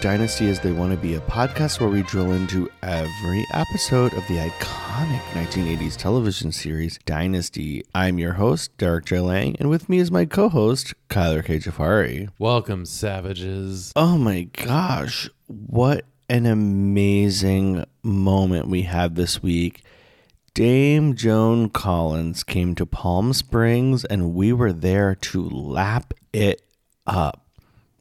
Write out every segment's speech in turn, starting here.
Dynasty as They Want to Be, a podcast where we drill into every episode of the iconic 1980s television series Dynasty. I'm your host, Derrik J. Lang, and with me is my co host, Kyler K. Jafari. Welcome, savages. Oh my gosh, what an amazing moment we had this week. Dame Joan Collins came to Palm Springs, and we were there to lap it up.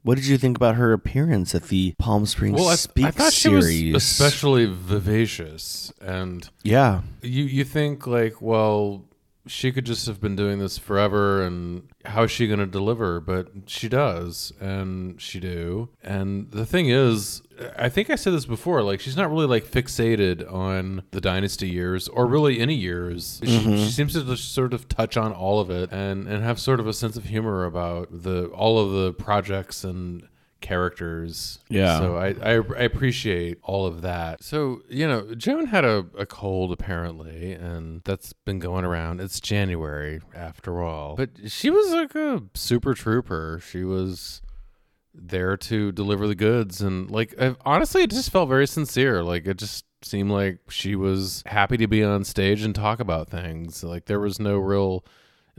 What did you think about her appearance at the Palm Springs Well, I, Speak I thought series? she was especially vivacious, and yeah, you you think like, well, she could just have been doing this forever, and how is she going to deliver? But she does, and she do. And the thing is, I think I said this before. Like, she's not really like fixated on the dynasty years, or really any years. She, she mm-hmm. seems to just sort of touch on all of it, and and have sort of a sense of humor about the all of the projects and characters. Yeah. So I, I I appreciate all of that. So you know, Joan had a, a cold apparently, and that's been going around. It's January after all, but she was like a super trooper. She was there to deliver the goods, and like I, honestly, it just felt very sincere. Like it just seemed like she was happy to be on stage and talk about things. Like there was no real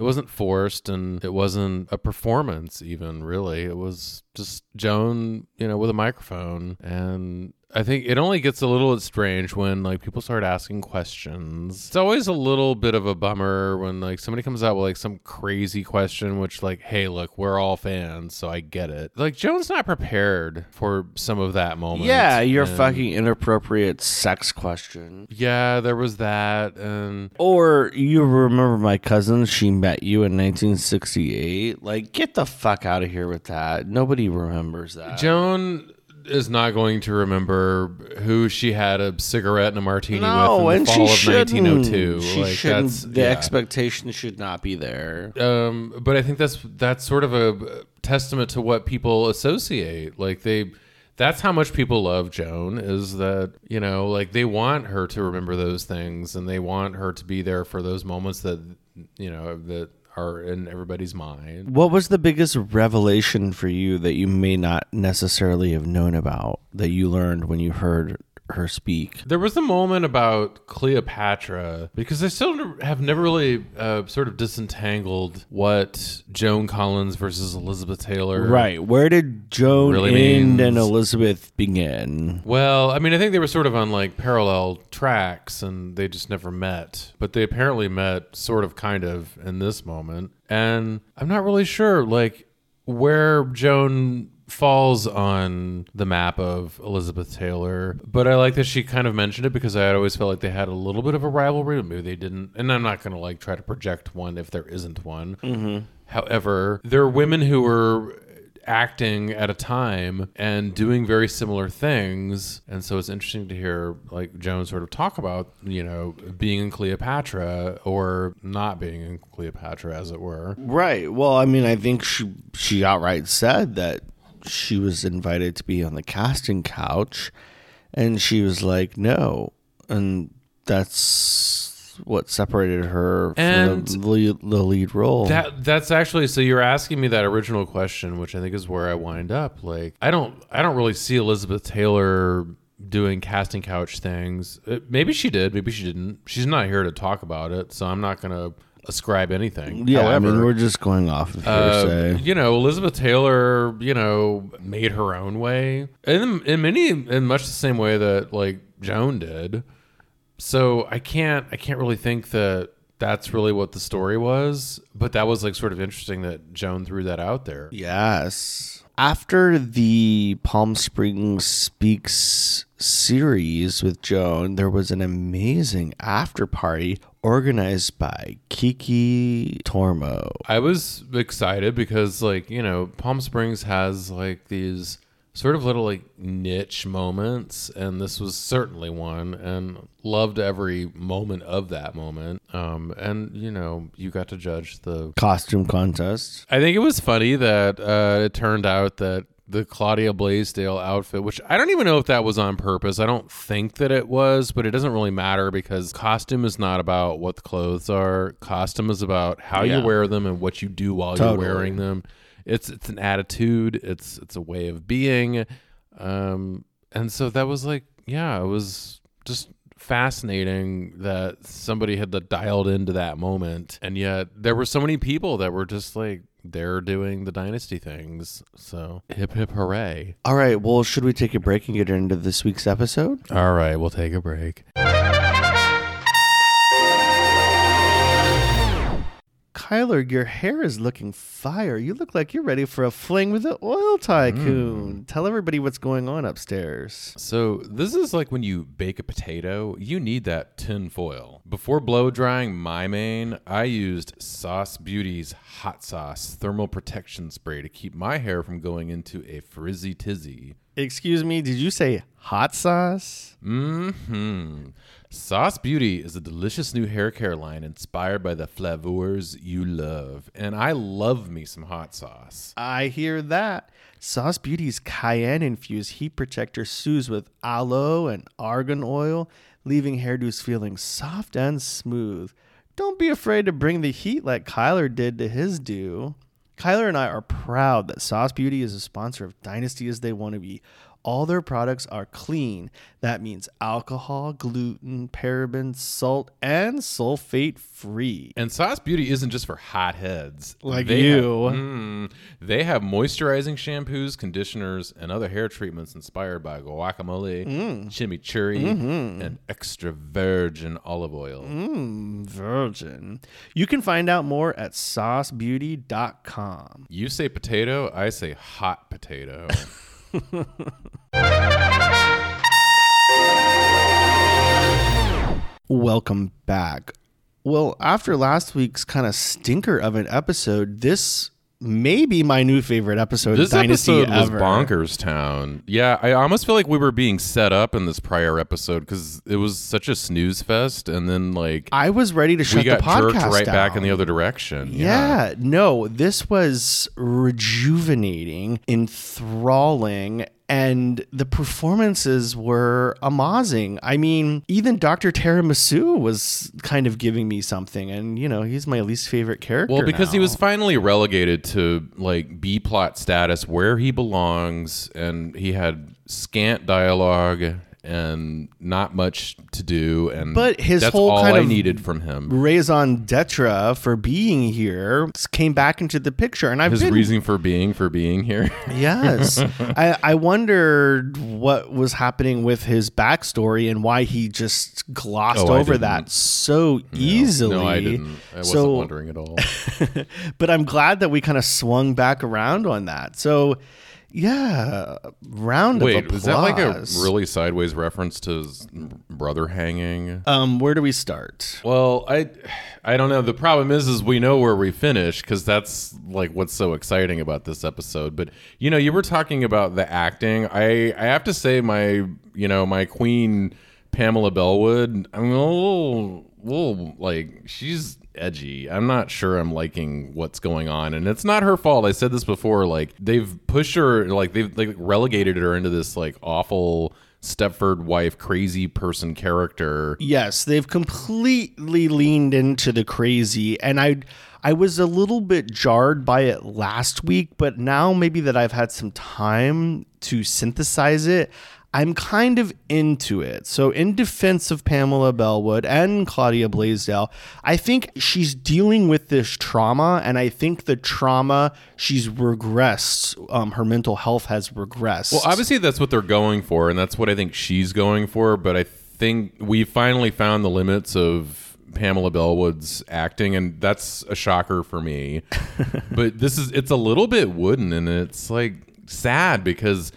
it wasn't forced and it wasn't a performance even really it was just joan you know with a microphone and i think it only gets a little bit strange when like people start asking questions it's always a little bit of a bummer when like somebody comes out with like some crazy question which like hey look we're all fans so i get it like joan's not prepared for some of that moment yeah, your and- fucking inappropriate sex question. yeah there was that and Or you remember my cousin? She met you in 1968. Like, get the fuck out of here with that. Nobody remembers that. Joan is not going to remember who she had a cigarette and a martini no, with in and the fall she of shouldn't. 1902. She like shouldn't. that's The yeah. expectation should not be there. um, but I think that's that's sort of a testament to what people associate. Like they, that's how much people love Joan. Is that you know, like they want her to remember those things, and they want her to be there for those moments that you know that are in everybody's mind. What was the biggest revelation for you that you may not necessarily have known about that you learned when you heard her speak? There was a moment about Cleopatra because I still have never really uh, sort of disentangled what Joan Collins versus Elizabeth Taylor. Right. Where did Joan Really end means- and Elizabeth begin? Well, I mean, I think they were sort of on like parallel tracks and they just never met. But they apparently met sort of kind of in this moment. And I'm not really sure like where Joan falls on the map of Elizabeth Taylor. But I like that she kind of mentioned it because I had always felt like they had a little bit of a rivalry. Maybe they didn't. And I'm not going to like try to project one if there isn't one. Mm-hmm. However, there are women who were acting at a time and doing very similar things and so it's interesting to hear like joan sort of talk about you know being in cleopatra or not being in cleopatra as it were Right. Well, I mean, I think she she outright said that she was invited to be on the casting couch, and she was like, "No," and that's what separated her from And the, lead, the lead role. that that's actually so you're asking me that original question which i think is where i wind up. Like i don't i don't really see elizabeth taylor doing casting couch things. Uh, maybe she did maybe she didn't. She's not here to talk about it so i'm not gonna ascribe anything yeah, I mean, we're just going off of Uh, you know, Elizabeth Taylor, you know, made her own way, in in many in much the same way that like Joan did. So I can't I can't really think that that's really what the story was, but that was like sort of interesting that Joan threw that out there. Yes. After the Palm Springs Speaks series with Joan, there was an amazing after party organized by Kiki Tormo. I was excited because like, you know, Palm Springs has like these sort of little like niche moments and this was certainly one and loved every moment of that moment um and you know you got to judge the Costume contest. i think it was funny that uh it turned out that the Claudia Blaisdell outfit, which I don't even know if that was on purpose. I don't think that it was, but it doesn't really matter because costume is not about what the clothes are. Costume is about how Yeah. you wear them and what you do while Totally. you're wearing them. It's it's an attitude. It's it's a way of being. Um, and so that was like, yeah, it was just fascinating that somebody had dialed into that moment. And yet there were so many people that were just like, they're doing the dynasty things. So hip hip hooray. All right. Well, should we take a break and get into this week's episode? All right, we'll take a break. Kyler, your hair is looking fire. You look like you're ready for a fling with the oil tycoon. Hmm. Tell everybody what's going on upstairs. So this is like when you bake a potato, you need that tin foil. Before blow drying my mane, I used Sauce Beauty's hot sauce thermal protection spray to keep my hair from going into a frizzy tizzy. Excuse me, did you say hot sauce? hmm Sauce Beauty is a delicious new hair care line inspired by the flavors you love. And I love me some hot sauce. I hear that. Sauce Beauty's cayenne infused heat protector soothes with aloe and argan oil, leaving hairdos feeling soft and smooth. Don't be afraid to bring the heat like Kyler did to his do. Kyler and I are proud that Sauce Beauty is a sponsor of Dynasty as They Want to Be. All their products are clean. That means alcohol, gluten, parabens, salt, and sulfate free. And Sauce Beauty isn't just for hot heads. Like They you. Have, Mm, they have moisturizing shampoos, conditioners, and other hair treatments inspired by guacamole, Mm. chimichurri, Mm-hmm. and extra virgin olive oil. Mmm, virgin. You can find out more at saucebeauty.com. You say potato, I say hot potato. Welcome back. Well, after last week's kind of stinker of an episode, this may be my new favorite episode this of Dynasty episode was ever. bonkers town. Yeah, I almost feel like we were being set up in this prior episode because it was such a snooze fest, and then like I was ready to shut we got the podcast jerked right back in the other direction. Yeah, no, this was rejuvenating, enthralling, and the performances were amazing. I mean, even Dr. Tiramisu was kind of giving me something, and you know, he's my least favorite character. Well, because he was finally relegated to like B plot status where he belongs, and he had scant dialogue and not much to do, and But his that's whole all kind I of needed from him. raison d'etre for being here came back into the picture, and I've His been reason for being for being here. Yes. I, I wondered what was happening with his backstory and why he just glossed Oh, over that so easily. no, I didn't. I wasn't wondering at all. but I'm glad that we kind of swung back around on that. So, yeah, round Wait, of applause. was that like a really sideways reference to his brother hanging? Um, where do we start? Well, I, I don't know. The problem is, is we know where we finish because that's like what's so exciting about this episode. But you know, you were talking about the acting. I, I have to say, my, you know, my queen Pamela Bellwood. I'm a little, little like she's edgy. I'm not sure I'm liking what's going on, and it's not her fault. I said this before. Like they've pushed her, like they've like relegated her into this like awful. Stepford wife, crazy person character. Yes, they've completely leaned into the crazy and I I was a little bit jarred by it last week, but now maybe that I've had some time to synthesize it, I'm kind of into it. So in defense of Pamela Bellwood and Claudia Blaisdell, I think she's dealing with this trauma and I think the trauma she's regressed, um, her mental health has regressed. Well, obviously that's what they're going for, and that's what I think she's going for. But I think we finally found the limits of Pamela Bellwood's acting, and that's a shocker for me. but this is it's a little bit wooden, and it's like sad because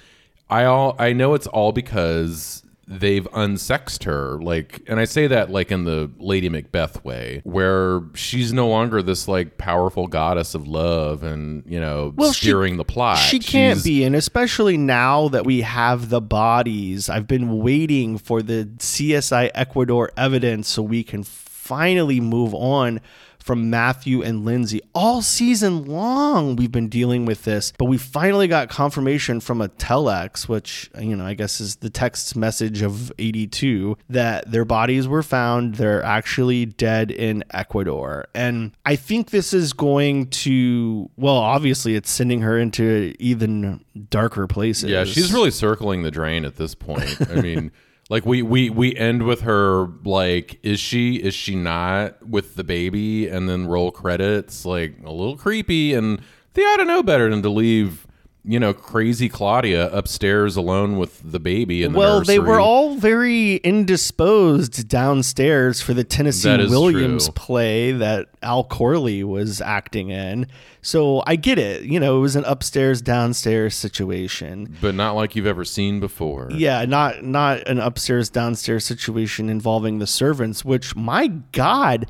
I all I know it's all because they've unsexed her like and i say that like in the lady macbeth way where she's no longer this like powerful goddess of love and you know Well, she- steering the plot She can't She's- be, and especially now that we have the bodies. I've been waiting for the CSI Ecuador evidence so we can finally move on from Matthew and Lindsay. All season long, we've been dealing with this, but we finally got confirmation from a telex, which, you know, I guess is the text message of 82, that their bodies were found. They're actually dead in Ecuador. And I think this is going to, well, obviously, it's sending her into even darker places. Yeah, she's really circling the drain at this point. I mean, like we we we end with her like is she is she not with the baby? And then roll credits like a little creepy. And they ought to know better than to leave you know crazy Claudia upstairs alone with the baby in the well, they were all very indisposed downstairs for the Tennessee Williams true. play that Al Corley was acting in. So I get it. You know, it was an upstairs downstairs situation. but not like you've ever seen before. Yeah, not not an upstairs downstairs situation involving the servants. Which, my God,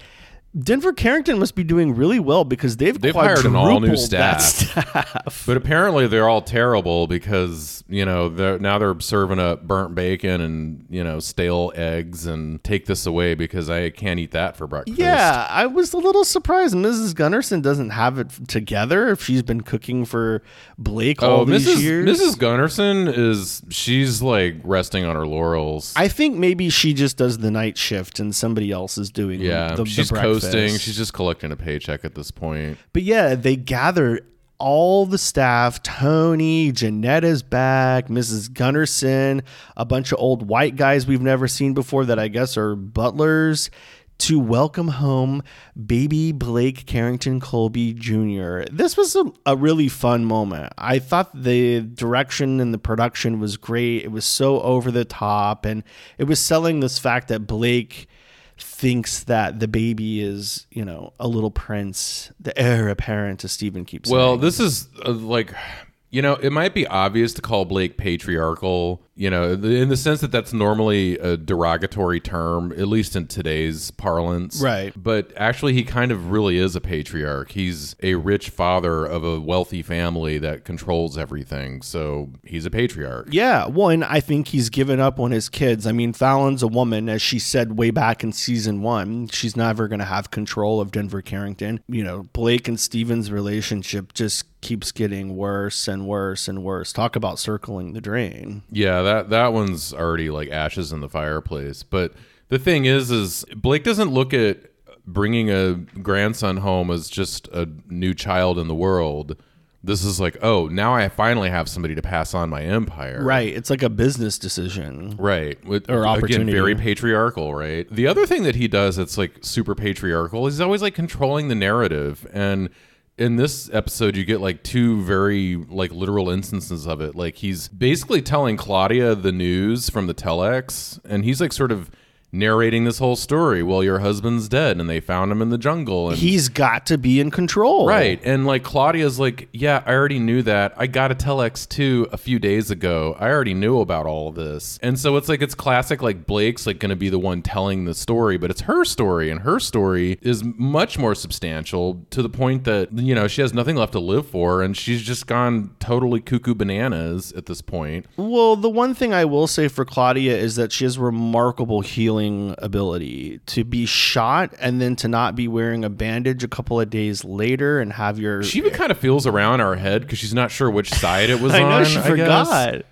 Denver Carrington must be doing really well because they've They've hired an all-new quadrupled that staff. But apparently they're all terrible because you know they're now they're serving up burnt bacon and you know stale eggs and take this away because I can't eat that for breakfast. Yeah, I was a little surprised Mrs. Gunnarsson doesn't have it together if she's been cooking for Blake oh, all Oh, these Mrs. years. Mrs. Gunnarsson is she's like resting on her laurels. I think maybe she just does the night shift and somebody else is doing yeah, the, the she's She's just collecting a paycheck at this point. But yeah, they gather all the staff. Tony, Janetta's back, Mrs. Gunnarsson, a bunch of old white guys we've never seen before that I guess are butlers to welcome home baby Blake Carrington Colby Jr. This was a, a really fun moment. I thought the direction and the production was great. It was so over the top and it was selling this fact that Blake thinks that the baby is, you know, a little prince, the heir apparent, to Steven keeps Well, saying. this is uh, like, you know, it might be obvious to call Blake patriarchal, you know, in the sense that that's normally a derogatory term, at least in today's parlance. Right. But actually, he kind of really is a patriarch. He's a rich father of a wealthy family that controls everything. So he's a patriarch. Yeah, one, I think he's given up on his kids. I mean, Fallon's a woman, as she said way back in season one. She's never going to have control of Denver Carrington. You know, Blake and Steven's relationship just keeps getting worse and worse and worse. Talk about circling the drain. Yeah, that that one's already like ashes in the fireplace. But the thing is, is Blake doesn't look at bringing a grandson home as just a new child in the world. This is like, oh, now I finally have somebody to pass on my empire. Right. It's like a business decision. Right. With, Or Again, opportunity. very patriarchal, right? The other thing that he does that's like super patriarchal is he's always like controlling the narrative. And in this episode, you get like two very like literal instances of it. Like he's basically telling Claudia the news from the telex, and he's like sort of narrating this whole story. Well, your husband's dead, and they found him in the jungle. And He's got to be in control. Right. And like Claudia's like, yeah, I already knew that. I got a telex too a few days ago. I already knew about all of this. And so it's like it's classic like Blake's like gonna be the one telling the story, but it's her story, and her story is much more substantial to the point that, you know, she has nothing left to live for, and she's just gone totally cuckoo bananas at this point. Well, the one thing I will say for Claudia is that she has remarkable healing ability to be shot and then to not be wearing a bandage a couple of days later and have your. She even kind of feels around our head because she's not sure which side it was I on. know she guess. forgot.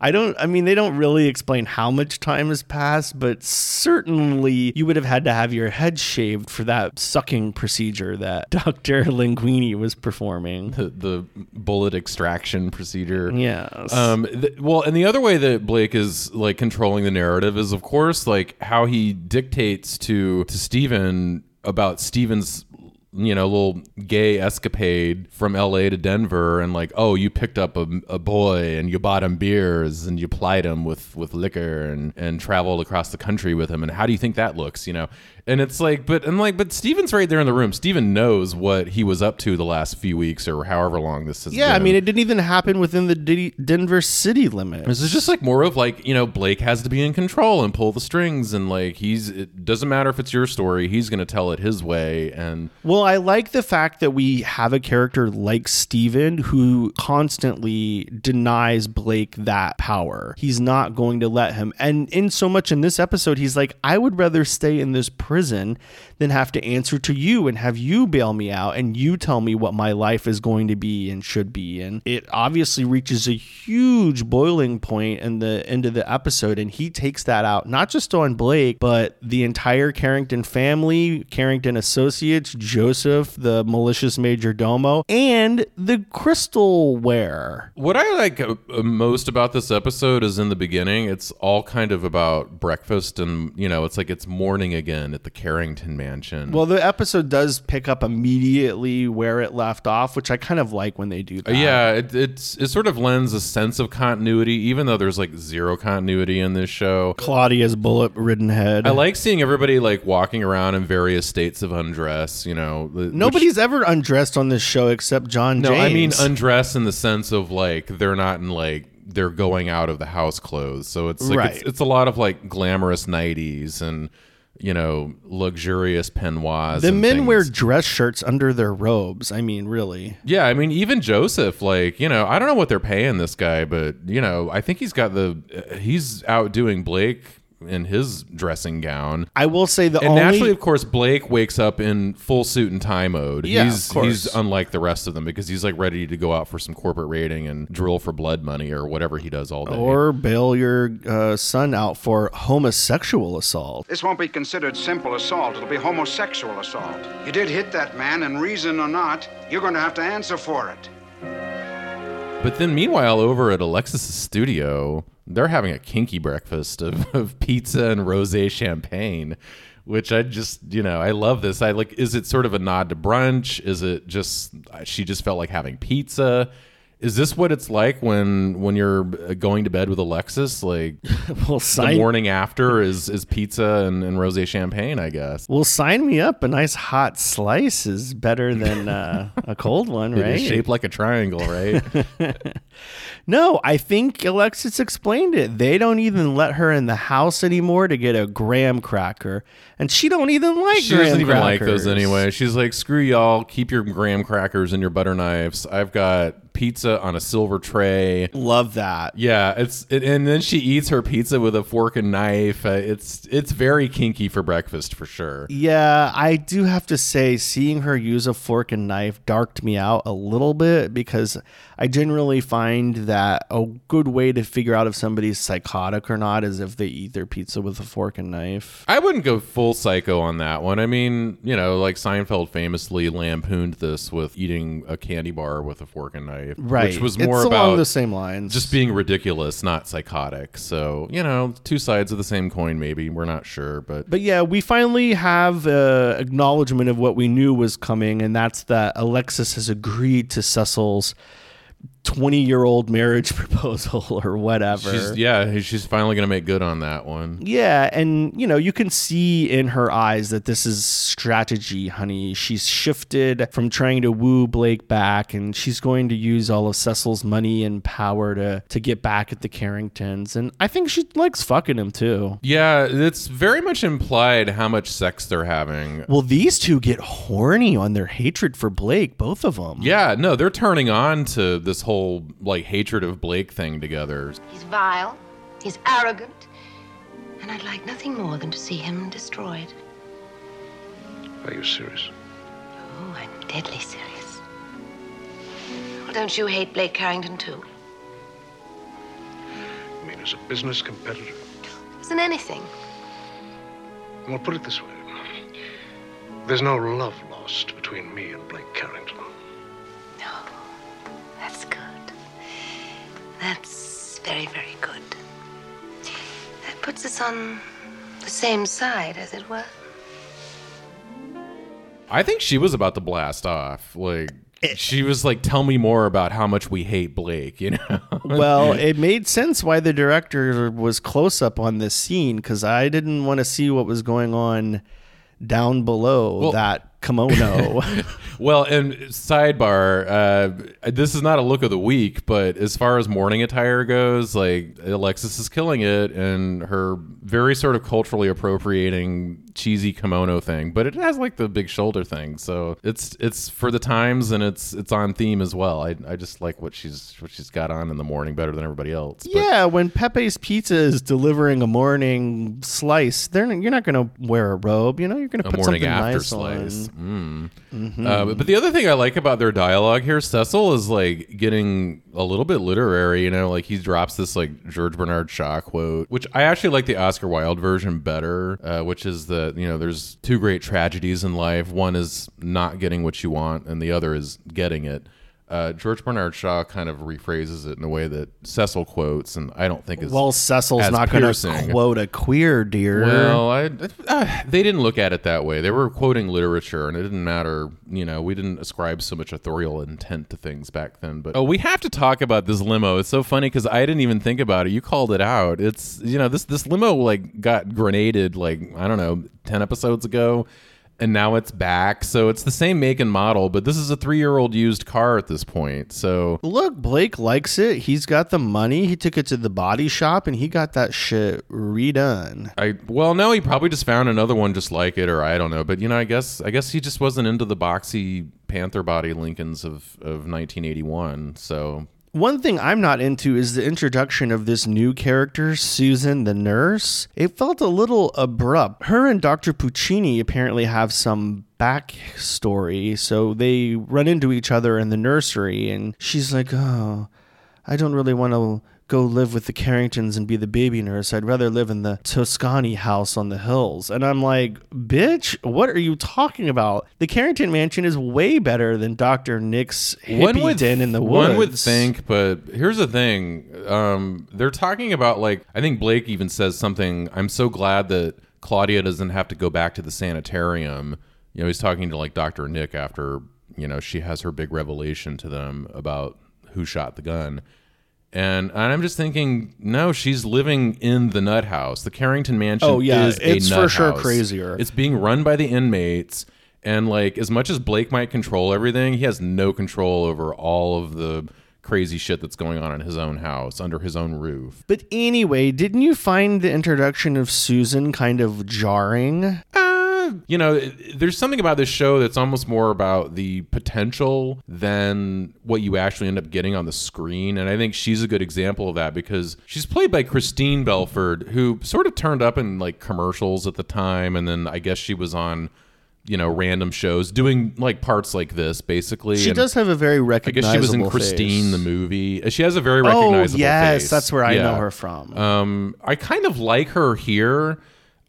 I don't. I mean, they don't really explain how much time has passed, but certainly you would have had to have your head shaved for that sucking procedure that Doctor Linguini was performing. The, the bullet extraction procedure. Yes. Um, th- well, and the other way that Blake is like controlling the narrative is, of course, like how he dictates to to Steven about Steven's you know little gay escapade from LA to Denver and like oh you picked up a, a boy and you bought him beers and you plied him with with liquor and and traveled across the country with him. And how do you think that looks you know and it's like but and like but Steven's right there in the room Steven knows what he was up to the last few weeks or however long this has yeah, I mean, it didn't even happen within the Diddy- Denver city limit. This is just like more of like, you know, Blake has to be in control and pull the strings and like he's it doesn't matter if it's your story, he's going to tell it his way and Well, I like the fact that we have a character like Steven who constantly denies Blake that power. He's not going to let him. And in so much in this episode, he's like, I would rather stay in this prison prison than have to answer to you and have you bail me out and you tell me what my life is going to be and should be. And it obviously reaches a huge boiling point in the end of the episode. And he takes that out, not just on Blake, but the entire Carrington family, Carrington associates, Joseph, the malicious major domo, and the crystal wear. What I like uh, most about this episode is in the beginning, it's all kind of about breakfast and, you know, it's like it's morning again at the Carrington mansion. Well, the episode does pick up immediately where it left off, which I kind of like when they do that. Yeah, it, it's it sort of lends a sense of continuity, even though there's like zero continuity in this show. Claudia's bullet ridden head. I like seeing everybody like walking around in various states of undress, you know. the- which- Nobody's ever undressed on this show except John No, James. I mean undress in the sense of like they're not in like they're going out of the house clothes. So it's like it's, Right. it's a lot of like glamorous nighties and you know luxurious peignoirs. the men wear dress shirts under their robes. I mean, really. Yeah, I mean even Joseph, like you know, I don't know what they're paying this guy, but you know, I think he's got the he's outdoing Blake in his dressing gown. I will say the only And only naturally, of course, Blake wakes up in full suit and tie mode. Yeah, he's of course. he's unlike the rest of them because he's like ready to go out for some corporate raiding and drill for blood money or whatever he does all day. or bail your uh, son out for homosexual assault. This won't be considered simple assault. It'll be homosexual assault. You did hit that man, and reason or not, you're going to have to answer for it. but then, meanwhile, over at Alexis's studio, they're having a kinky breakfast of, of pizza and rosé champagne. Which I just, you know, I love this. I like. Is it sort of a nod to brunch? Is it just she just felt like having pizza? Is this what it's like when when you're going to bed with Alexis? Like Well, the morning after is is pizza and, and rosé champagne, I guess. well sign me up. A nice hot slice is better than uh, a cold one, right? shaped like a triangle, right? No, I think Alexis explained it. They don't even let her in the house anymore to get a graham cracker, and she don't even like. she doesn't even like those anyway. She's like, screw y'all, keep your graham crackers and your butter knives. I've got pizza on a silver tray. Love that. Yeah, it's it, and then she eats her pizza with a fork and knife. Uh, it's it's very kinky for breakfast for sure. Yeah, I do have to say, seeing her use a fork and knife darked me out a little bit because I generally find that a good way to figure out if somebody's psychotic or not is if they eat their pizza with a fork and knife. I wouldn't go full psycho on that one. I mean, you know, like Seinfeld famously lampooned this with eating a candy bar with a fork and knife, Right. Which was more it's about the same lines. just being ridiculous, not psychotic. So, you know, two sides of the same coin, maybe. We're not sure, but But yeah, we finally have uh, acknowledgement of what we knew was coming, and that's that Alexis has agreed to Cecil's 20 year old marriage proposal or whatever. she's, yeah, she's finally going to make good on that one. Yeah, and you know, you can see in her eyes that this is strategy, honey. She's shifted from trying to woo Blake back and she's going to use all of Cecil's money and power to to get back at the Carringtons. And I think she likes fucking him too. Yeah, it's very much implied how much sex they're having. Well, these two get horny on their hatred for Blake, both of them. Yeah, no, they're turning on to this whole like hatred of Blake thing together. He's vile, he's arrogant, and I'd like nothing more than to see him destroyed. Are you serious? Oh, I'm deadly serious. Well, don't you hate Blake Carrington, too? I mean, as a business competitor? Isn't anything? Well, put it this way. There's no love lost between me and Blake Carrington. That's very, very good. That puts us on the same side, as it were. I think she was about to blast off. Like eh. she was like, "Tell me more about how much we hate Blake." You know? well, it made sense why the director was close up on this scene because I didn't want to see what was going on down below Well- that kimono. Well, and sidebar, uh, this is not a look of the week, but as far as morning attire goes, like Alexis is killing it, and her very sort of culturally appropriating cheesy kimono thing, but it has like the big shoulder thing, so it's it's for the times and it's it's on theme as well. I, I just like what she's what she's got on in the morning better than everybody else. But- yeah, when Pepe's Pizza is delivering a morning slice, they're you're not going to wear a robe. You know, you're going to a put morning something after nice slice. on. Mm. Uh, but, but the other thing I like about their dialogue here, Cecil is like getting a little bit literary. You know, like he drops this like George Bernard Shaw quote, which I actually like the Oscar Wilde version better, uh, which is that you know there's two great tragedies in life. One is not getting what you want, and the other is getting it. Uh, George Bernard Shaw kind of rephrases it in a way that Cecil quotes, and I don't think is Well, Cecil's as not going to quote a queer dear. Well, I, uh, they didn't look at it that way. They were quoting literature, and it didn't matter. You know, we didn't ascribe so much authorial intent to things back then. But oh, we have to talk about this limo. It's so funny because I didn't even think about it. You called it out. It's you know this this limo like got grenaded like I don't know ten episodes ago. And now it's back. So it's the same make and model, but this is a three year old used car at this point. So Look, Blake likes it. He's got the money. He took it to the body shop and he got that shit redone. I well, no, he probably just found another one just like it, or I don't know. But you know, I guess I guess he just wasn't into the boxy Panther body Lincolns of of 1981. So One thing I'm not into is the introduction of this new character, Susan the nurse. It felt a little abrupt. Her and Dr. Puccini apparently have some backstory, so they run into each other in the nursery, and she's like, Oh, I don't really want to go live with the Carringtons and be the baby nurse. I'd rather live in the Toscani house on the hills. And I'm like, bitch, what are you talking about? The Carrington mansion is way better than Dr. Nick's hippie den in the woods. One would think, but here's the thing: um, they're talking about like I think Blake even says something. I'm so glad that Claudia doesn't have to go back to the sanitarium. You know, he's talking to like Dr. Nick after you know she has her big revelation to them about who shot the gun. And, and I'm just thinking, no, she's living in the nut house. The Carrington Mansion Oh, yeah, is a it's nut for sure house. crazier. It's being run by the inmates. And like as much as Blake might control everything, he has no control over all of the crazy shit that's going on in his own house under his own roof. But anyway, didn't you find the introduction of Susan kind of jarring? Uh, you know, there's something about this show that's almost more about the potential than what you actually end up getting on the screen. And I think she's a good example of that because she's played by Christine Belford, who sort of turned up in like commercials at the time. And then I guess she was on, you know, random shows doing like parts like this, basically. She And does have a very recognizable I guess she was in Christine, face. the movie. Uh, She has a very recognizable Oh, yes, face. that's where I know her from. Um, I kind of like her here.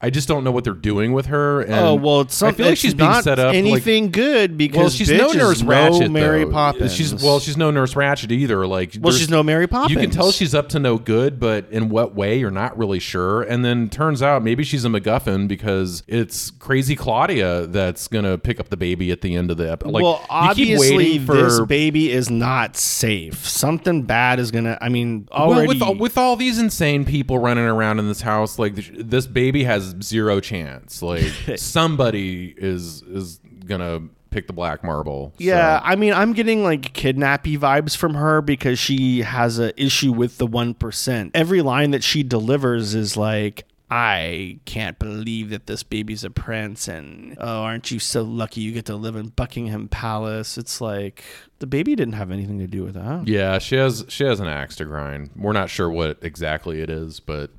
I just don't know what they're doing with her. Oh, and oh well, it's I feel like she's being not set up like- anything good because well, she's no Nurse no Ratched. Mary though. Poppins. She's well, she's no Nurse Ratched either. Like, Well, she's no Mary Poppins. You can tell she's up to no good, but in what way you're not really sure. And then turns out maybe she's a MacGuffin because it's crazy Claudia that's gonna pick up the baby at the end of the episode. Like, well, obviously for this baby is not safe. Something bad is gonna. I mean, already Well, with all, with all these insane people running around in this house, like this baby has zero chance. Like somebody is is gonna pick the black marble. So- Yeah, I mean, I'm getting like kidnappy vibes from her because she has a issue with the one percent. Every line that she delivers is like, "I can't believe that this baby's a prince," and "Oh, aren't you so lucky you get to live in Buckingham Palace?" It's like the baby didn't have anything to do with that. yeah, she has she has an axe to grind. We're not sure what exactly it is, but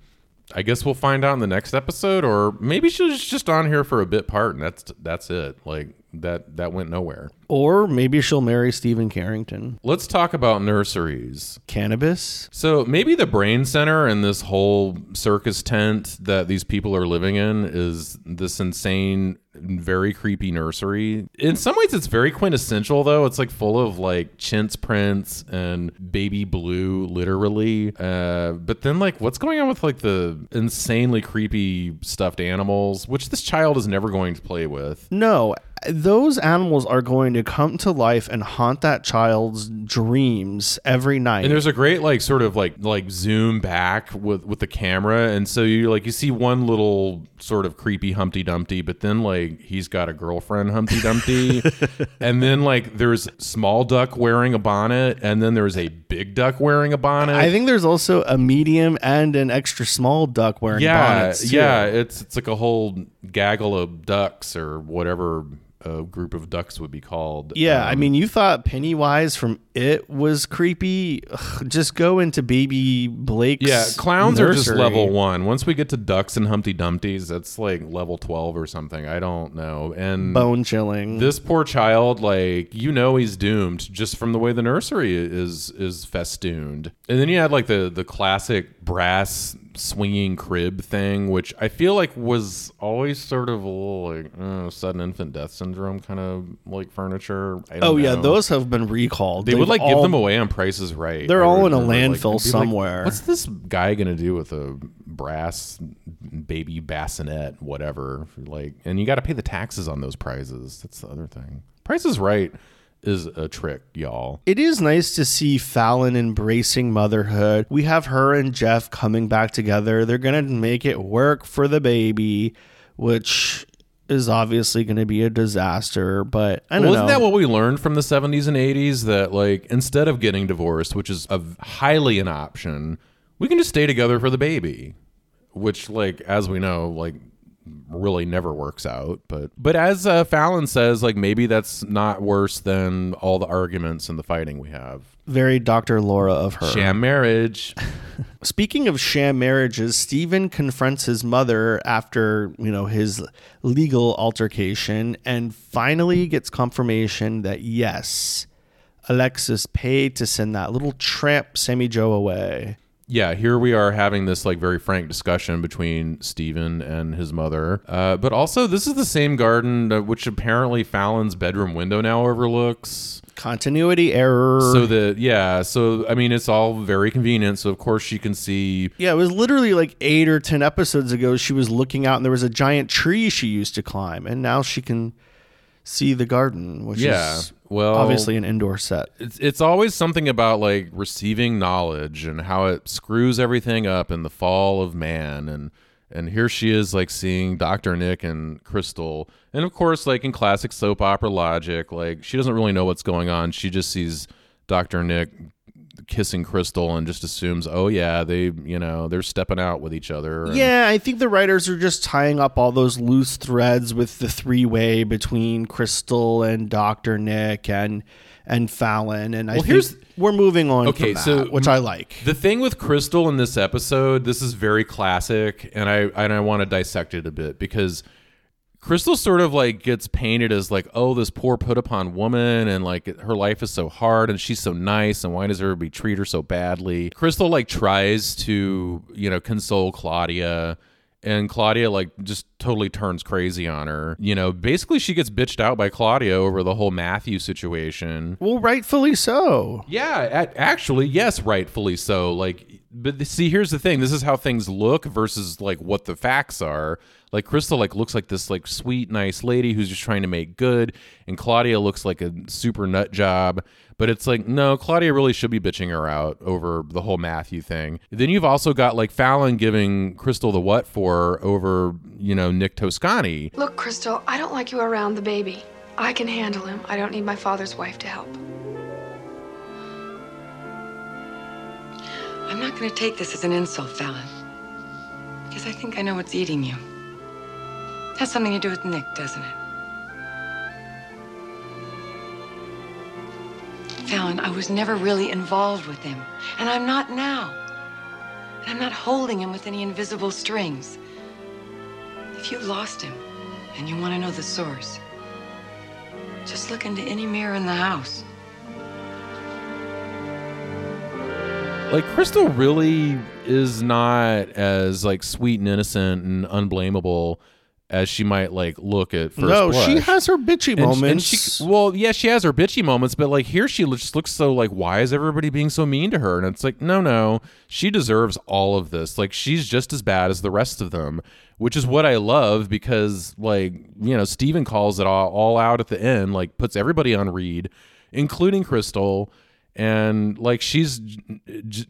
I guess we'll find out in the next episode, or maybe she's just on here for a bit part, and that's that's it. Like that that went nowhere. Or maybe she'll marry Steven Carrington. Let's talk about nurseries. Cannabis. So maybe the brain center in this whole circus tent that these people are living in is this insane, very creepy nursery. In some ways, it's very quintessential, though. It's like full of like chintz prints and baby blue, literally. Uh, but then, like, what's going on with like the insanely creepy stuffed animals, which this child is never going to play with? No, those animals are going to come to life and haunt that child's dreams every night. And there's a great like sort of like like zoom back with with the camera, and so you like you see one little sort of creepy Humpty Dumpty, but then like he's got a girlfriend Humpty Dumpty, and then like there's small duck wearing a bonnet, and then there's a big duck wearing a bonnet. I think there's also a medium and an extra small duck wearing yeah, bonnets. too. yeah, it's it's like a whole gaggle of ducks or whatever a group of ducks would be called. Yeah, I Um, mean, you thought Pennywise from It was creepy. Ugh, just go into Baby Blake's. Yeah, clowns are just level one. Once we get to ducks and Humpty Dumpties, that's like level twelve or something. I don't know. And bone chilling. this poor child, like you know, he's doomed just from the way the nursery is is festooned. And then you had like the the classic brass swinging crib thing, which I feel like was always sort of a little like uh, sudden infant death syndrome kind of like furniture. Oh yeah, those have been recalled. They would They've like give them away on prices right. They're all in a like, landfill like, somewhere. What's this guy gonna do with a brass baby bassinet, whatever? Like, and you got to pay the taxes on those prizes. That's the other thing. Price is right is a trick, y'all. It is nice to see Fallon embracing motherhood. We have her and Jeff coming back together. They're going to make it work for the baby, which is obviously going to be a disaster, but I don't Well, know. isn't that what we learned from the 70s and 80s? That, like, instead of getting divorced, which is a highly an option, we can just stay together for the baby. Which, like, as we know, like, really never works out. But, but as uh, Fallon says, like, maybe that's not worse than all the arguments and the fighting we have. Very Dr. Laura of her. Sham marriage. Speaking of sham marriages, Steven confronts his mother after, you know, his legal altercation and finally gets confirmation that yes, Alexis paid to send that little tramp Sammy Jo away. Yeah, here we are having this like very frank discussion between Steven and his mother. Uh, but also, this is the same garden uh, which apparently Fallon's bedroom window now overlooks. Continuity error. So that yeah, so I mean, it's all very convenient. So of course she can see. yeah, it was literally like eight or 10 episodes ago. She was looking out and there was a giant tree she used to climb. And now she can see the garden, which Yeah, is well, obviously an indoor set. it's it's always something about like receiving knowledge and how it screws everything up in the fall of man and and here she is like seeing Dr. Nick and Krystle and of course like in classic soap opera logic like she doesn't really know what's going on she just sees Dr. Nick kissing Krystle and just assumes oh yeah they you know they're stepping out with each other and- Yeah, I think the writers are just tying up all those loose threads with the three way between Krystle and Doctor Nick and and Fallon, and I Well, think here's- we're moving on. Okay, that, so which I like. The thing with Krystle in this episode, this is very classic, and I and I want to dissect it a bit because Krystle sort of like gets painted as like, oh, this poor put upon woman, and like her life is so hard, and she's so nice, and why does everybody treat her so badly? Krystle like tries to you know console Claudia. And Claudia like just totally turns crazy on her. You know, basically she gets bitched out by Claudia over the whole Matthew situation. Well, rightfully so. Yeah, actually, yes, rightfully so. Like, but see, here's the thing: this is how things look versus like what the facts are. Like Krystle, like looks like this like sweet, nice lady who's just trying to make good, and Claudia looks like a super nut job. But it's like, no, Claudia really should be bitching her out over the whole Matthew thing. Then you've also got like Fallon giving Krystle the what for over, you know, Nick Toscani. Look, Krystle, I don't like you around the baby. I can handle him. I don't need my father's wife to help. I'm not going to take this as an insult, Fallon. Because I think I know what's eating you. It has something to do with Nick, doesn't it? Fallon, I was never really involved with him. And I'm not now. And I'm not holding him with any invisible strings. If you've lost him and you want to know the source, just look into any mirror in the house. like crystal really is not as like sweet and innocent and unblameable as she might like look at first no, she has her bitchy And- and moments. she- well, yeah, she has her bitchy moments, but like here, she just looks so like, why is everybody being so mean to her? And it's like, no, no, she deserves all of this. Like she's just as bad as the rest of them, which is what I love because like you know, Steven calls it all, all out at the end, like puts everybody on read, including Krystle. And like she's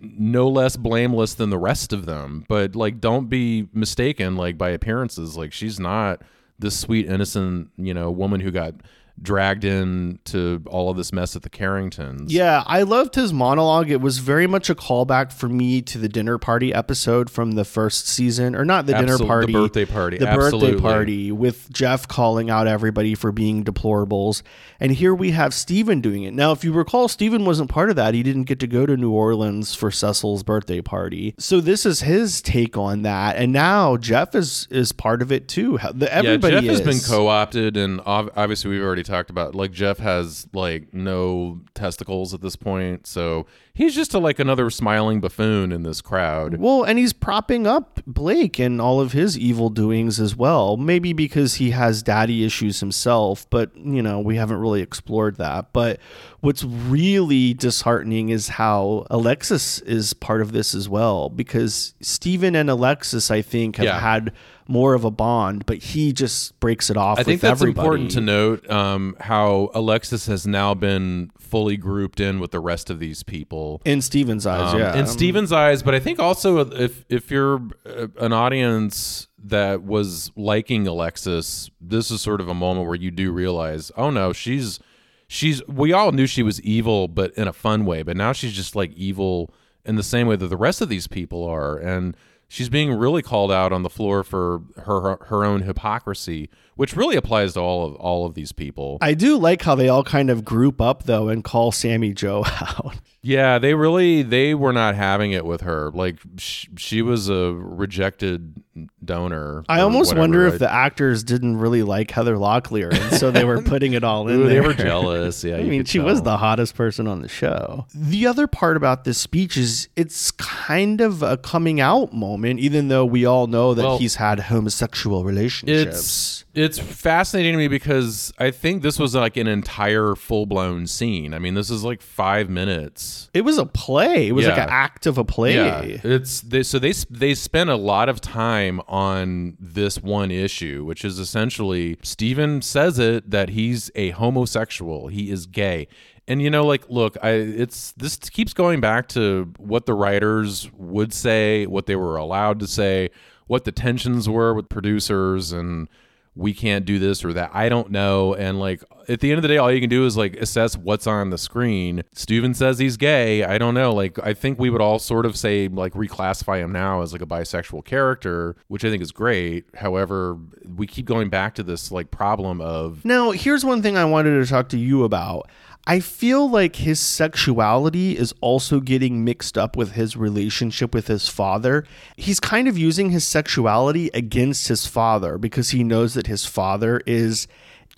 no less blameless than the rest of them, but like don't be mistaken like by appearances. Like she's not this sweet innocent you know woman who got dragged into all of this mess at the Carringtons. Yeah, I loved his monologue. It was very much a callback for me to the dinner party episode from the first season, or not the dinner Absol- the party, birthday party, the birthday party with Jeff calling out everybody for being deplorables, and here we have Steven doing it. Now, if you recall, Steven wasn't part of that. He didn't get to go to New Orleans for Cecil's birthday party, so this is his take on that, and now Jeff is is part of it too. The- Everybody yeah, Jeff has been co-opted, and ob- obviously we've already talked about like Jeff has like no testicles at this point, so he's just a, like another smiling buffoon in this crowd. Well, and he's propping up Blake and all of his evil doings as well. Maybe because he has daddy issues himself, but you know, we haven't really explored that. But what's really disheartening is how Alexis is part of this as well because Steven and Alexis I think have Yeah. had more of a bond, but he just breaks it off I think that's everybody. important to note um, how Alexis has now been fully grouped in with the rest of these people. in Steven's eyes, Um, yeah. in Steven's eyes, but I think also if if you're uh, an audience that was liking Alexis, this is sort of a moment where you do realize, oh no, she's she's we all knew she was evil, but in a fun way, but now she's just like evil in the same way that the rest of these people are, and she's being really called out on the floor for her her own hypocrisy, which really applies to all of all of these people. I do like how they all kind of group up though and call Sammy Jo out. Yeah, they really they were not having it with her. Like sh- she was a rejected donor. I almost whatever. wonder if I- the actors didn't really like Heather Locklear, and so they were putting it all in Ooh, there. they were jealous. Yeah, I mean, she was the hottest person on the show. The other part about this speech is it's kind of a coming out moment, even though we all know that Well, he's had homosexual relationships. It's it's fascinating to me because I think this was like an entire full blown scene. I mean, this is like five minutes. it was a play. It was like an act of a play. Yeah, it's they, so they they spent a lot of time on this one issue, which is essentially Steven says it that he's a homosexual, he is gay. And you know, like, look, I it's this keeps going back to what the writers would say, what they were allowed to say, what the tensions were with producers, and we can't do this or that. I don't know. And like at the end of the day, all you can do is like assess what's on the screen. Steven says he's gay. I don't know. Like I think we would all sort of say like reclassify him now as like a bisexual character, which I think is great. However, we keep going back to this like problem of Now, here's one thing I wanted to talk to you about. I feel like his sexuality is also getting mixed up with his relationship with his father. He's kind of using his sexuality against his father because he knows that his father is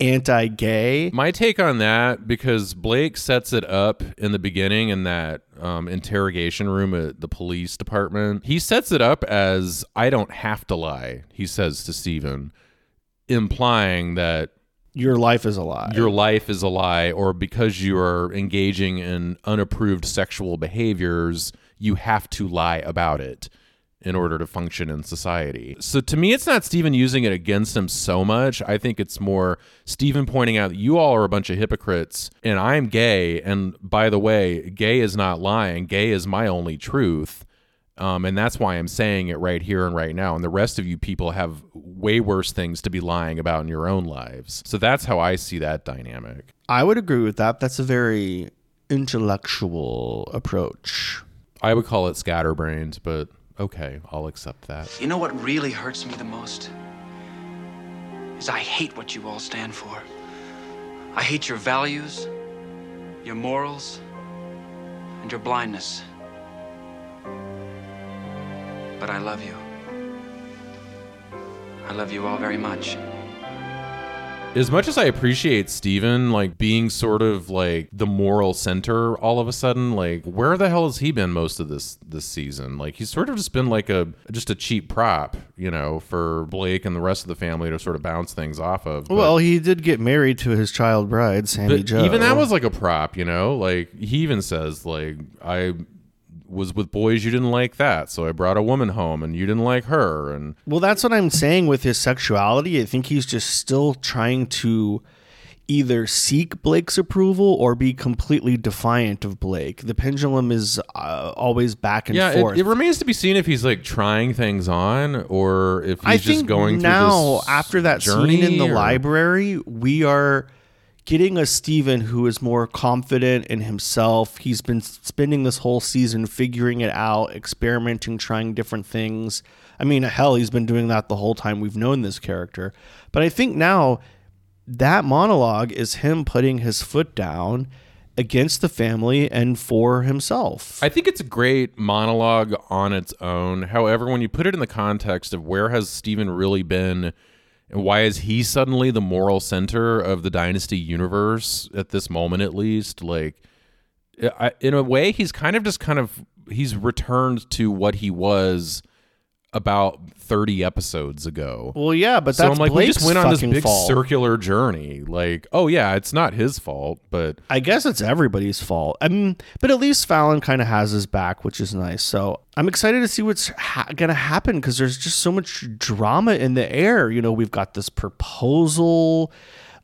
anti gay. My take on that, because Blake sets it up in the beginning in that um, interrogation room at the police department. He sets it up as I don't have to lie, he says to Steven, implying that Your life is a lie. your life is a lie, or because you are engaging in unapproved sexual behaviors, you have to lie about it in order to function in society. So to me, it's not Steven using it against him so much. I think it's more Steven pointing out that you all are a bunch of hypocrites and I'm gay. And by the way, gay is not lying. Gay is my only truth. Um, and that's why I'm saying it right here and right now. And the rest of you people have way worse things to be lying about in your own lives. So that's how I see that dynamic. I would agree with that. That's a very intellectual approach. I would call it scatterbrained, but okay, I'll accept that. You know what really hurts me the most? Is I hate what you all stand for. I hate your values, your morals, and your blindness. But I love you. I love you all very much. As much as I appreciate Steven like being sort of like the moral center all of a sudden, like where the hell has he been most of this this season? Like he's sort of just been like a just a cheap prop, you know, for Blake and the rest of the family to sort of bounce things off of. But- Well, he did get married to his child bride, Sammy but Jo. even that was like a prop, you know. Like he even says, like I was with boys you didn't like that, so I brought a woman home and you didn't like her, and Well, that's what I'm saying with his sexuality. I think he's just still trying to either seek Blake's approval or be completely defiant of Blake. The pendulum is uh, always back and yeah, forth. it, it remains to be seen if he's like trying things on or if he's I just going through now after that journey scene in the or- library, we are getting a Steven who is more confident in himself. He's been spending this whole season figuring it out, experimenting, trying different things. I mean, hell, he's been doing that the whole time we've known this character. But I think now that monologue is him putting his foot down against the family and for himself. I think it's a great monologue on its own. However, when you put it in the context of where has Steven really been and why is he suddenly the moral center of the Dynasty universe at this moment at least, like I, in a way he's kind of just kind of he's returned to what he was about 30 episodes ago. well, yeah, but so that's I'm like, we just went on this big fault. circular journey. Like, oh yeah, it's not his fault, but I guess it's everybody's fault. I mean, but at least Fallon kind of has his back, which is nice. So I'm excited to see what's ha- gonna happen because there's just so much drama in the air. You know, we've got this proposal.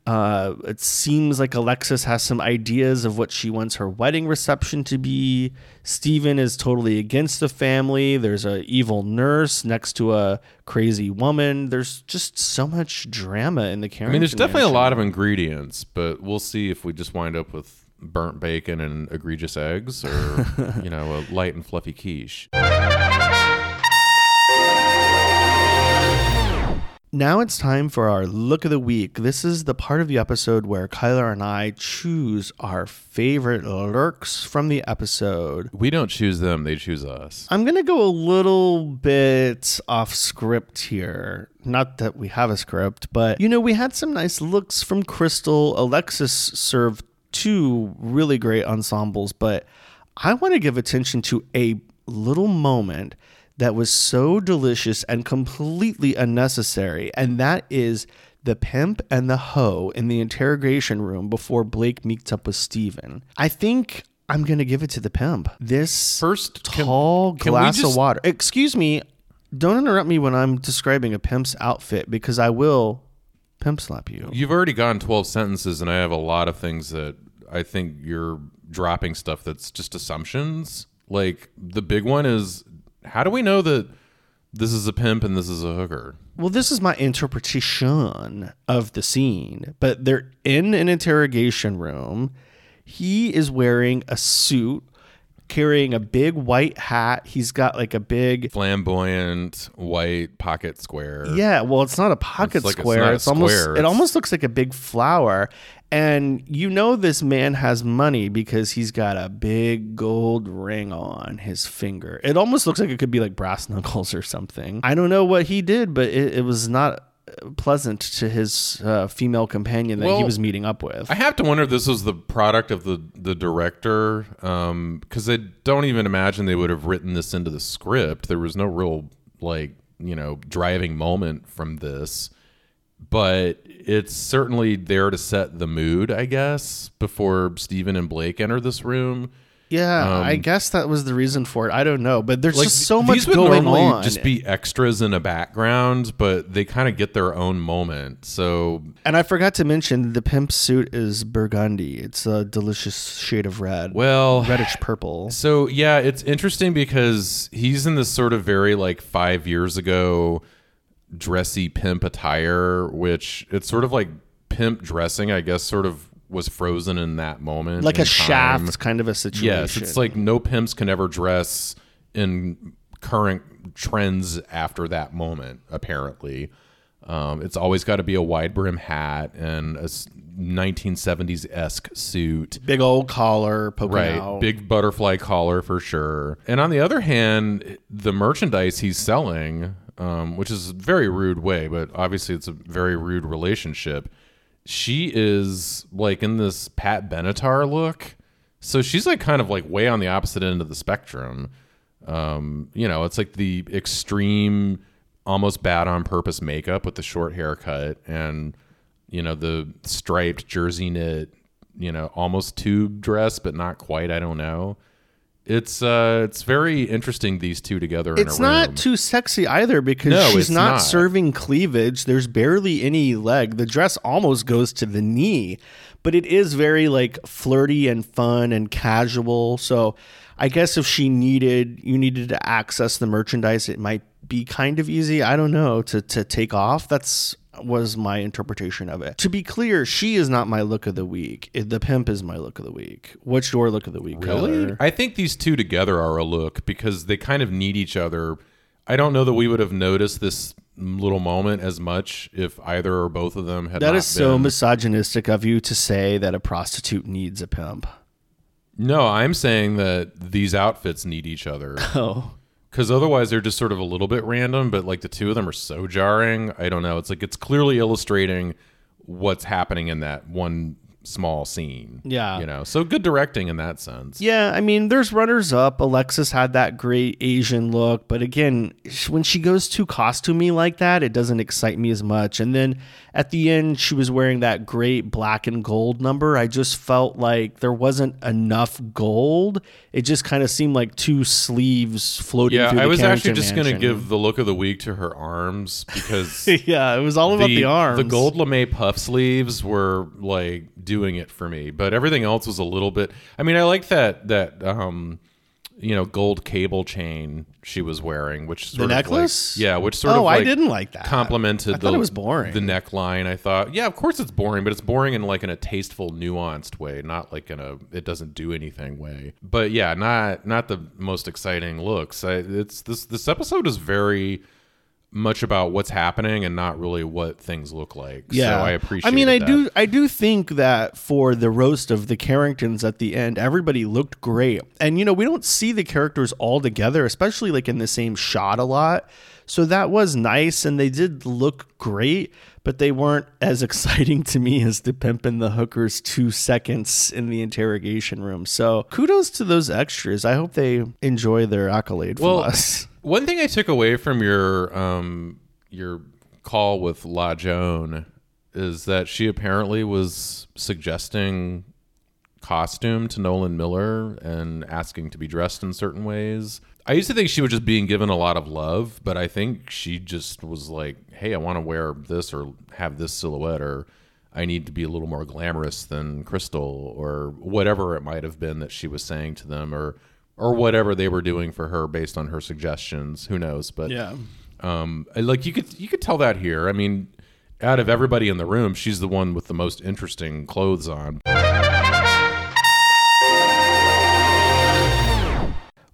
Uh, it seems like Alexis has some ideas of what she wants her wedding reception to be. Steven is totally against the family. There's a evil nurse next to a crazy woman. There's just so much drama in the camera. I mean, there's definitely a lot of ingredients, but we'll see if we just wind up with burnt bacon and egregious eggs, or you know, a light and fluffy quiche. Now it's time for our look of the week. This is the part of the episode where Kyler and I choose our favorite lurks from the episode. We don't choose them; they choose us. I'm going to go a little bit off script here. Not that we have a script, but you know, we had some nice looks from Krystle. Alexis served two really great ensembles, but I want to give attention to a little moment that was so delicious and completely unnecessary, and that is the pimp and the hoe in the interrogation room before Blake meets up with Steven. I think I'm going to give it to the pimp. This First, tall can we glass just- of water. Excuse me. Don't interrupt me when I'm describing a pimp's outfit because I will pimp slap you. You've already gone 12 sentences, and I have a lot of things that I think you're dropping stuff that's just assumptions. Like the big one is, how do we know that this is a pimp and this is a hooker? Well, this is my interpretation of the scene, but they're in an interrogation room. He is wearing a suit, carrying a big white hat. He's got like a big Flamboyant white pocket square. Yeah, well, it's not a pocket It's like- it's square. a It's, almost square, it almost looks like a big flower. And you know this man has money because he's got a big gold ring on his finger. It almost looks like it could be like brass knuckles or something. I don't know what he did, but it, it was not pleasant to his uh, female companion that he was meeting up with. I have to wonder if this was the product of the the director, because I don't even imagine they would have written this into the script. There was no real like you know driving moment from this, but it's certainly there to set the mood, I guess, before Steven and Blake enter this room. Yeah, I um, guess that was the reason for it. I don't know, but there's Like just so much going on. Just be extras in a background, but they kind of get their own moment. So And I forgot to mention the pimp suit is burgundy. It's a delicious shade of red. well, reddish purple. So yeah, it's interesting because he's in this sort of very like five years ago dressy pimp attire, which it's sort of like pimp dressing, I guess, sort of was frozen in that moment. Like a time. shaft kind of a situation. Yes, it's like no pimps can ever dress in current trends after that moment. Apparently, um, it's always got to be a wide brim hat and a 1970s esque suit. big old collar poking Right, out. big butterfly collar for sure. And on the other hand, the merchandise he's selling, um, which is a very rude way, but obviously it's a very rude relationship. She is like in this Pat Benatar look. So she's like kind of like way on the opposite end of the spectrum. Um, you know, it's like the extreme, almost bad on purpose makeup with the short haircut and you know the striped jersey knit, you know, almost tube dress, but not quite. I don't know. It's uh, it's very interesting these two together. It's a not too sexy either because No, she's not, not. serving cleavage. There's barely any leg. The dress almost goes to the knee, but it is very like flirty and fun and casual. So I guess if she needed, you needed to access the merchandise, it might be kind of easy. I don't know to to take off. That's was my interpretation of it. To be clear, she is not my look of the week. The pimp is my look of the week. What's your look of the week? Really? Kyler? I think these two together are a look because they kind of need each other. I don't know that we would have noticed this little moment as much if either or both of them had That is so been- misogynistic of you to say that a prostitute needs a pimp. No, I'm saying that these outfits need each other. Oh. Because otherwise they're just sort of a little bit random, but like the two of them are so jarring. I don't know. It's like it's clearly illustrating what's happening in that one small scene. Yeah. You know, so good directing in that sense. Yeah, I mean, there's runners up. Alexis had that great Asian look, but again, when she goes too costumey like that, it doesn't excite me as much. And then at the end, she was wearing that great black and gold number. I just felt like there wasn't enough gold. It just kind of seemed like two sleeves floating Yeah, I the was actually just going to give the look of the week to her arms because yeah, it was all about the, arms. The gold lame puff sleeves were like doing it for me, but everything else was a little bit. I mean, I like that that um, you know, gold cable chain she was wearing, which sort of like- necklace? yeah, which sort Oh, of I like didn't like that. Complemented I the thought it was boring. The neckline, I thought, yeah, of course it's boring, but it's boring in like in a tasteful, nuanced way, not like in a it doesn't do anything way. But yeah, not not the most exciting looks. I, it's this this episode is very much about what's happening and not really what things look like. Yeah, so I appreciate. It. I mean, I that. do. I do think that for the roast of the Carringtons at the end, everybody looked great, and you know, we don't see the characters all together, especially like in the same shot a lot. So that was nice, and they did look great, but they weren't as exciting to me as the pimp and the hooker's two seconds in the interrogation room. So kudos to those extras. I hope they enjoy their accolade from us. One thing I took away from your um your call with La Joan is that she apparently was suggesting costume to Nolan Miller and asking to be dressed in certain ways. I used to think she was just being given a lot of love, but I think she just was like, "Hey, I want to wear this or have this silhouette or I need to be a little more glamorous than Krystle or whatever it might have been that she was saying to them or or whatever they were doing for her based on her suggestions. Who knows? But Yeah. um, like you could you could tell that here. I mean, out of everybody in the room, she's the one with the most interesting clothes on.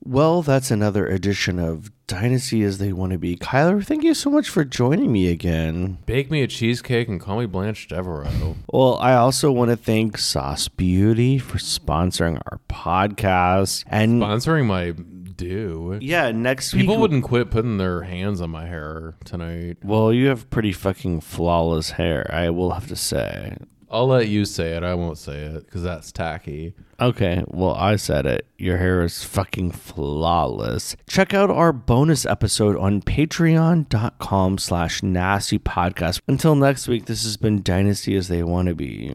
Well, that's another edition of Dynasty as They Want to Be. Kyler, thank you so much for joining me again. Bake me a cheesecake and call me Blanche Devereaux. Well, I also want to thank Sauce Beauty for sponsoring our podcast. And Sponsoring my do. yeah, next week. People wouldn't quit putting their hands on my hair tonight. Well, you have pretty fucking flawless hair, I will have to say. I'll let you say it. I won't say it because that's tacky. Okay, well, I said it. Your hair is fucking flawless. Check out our bonus episode on patreon.com slash nasty podcast. Until next week, this has been Dynasty as They Want to Be.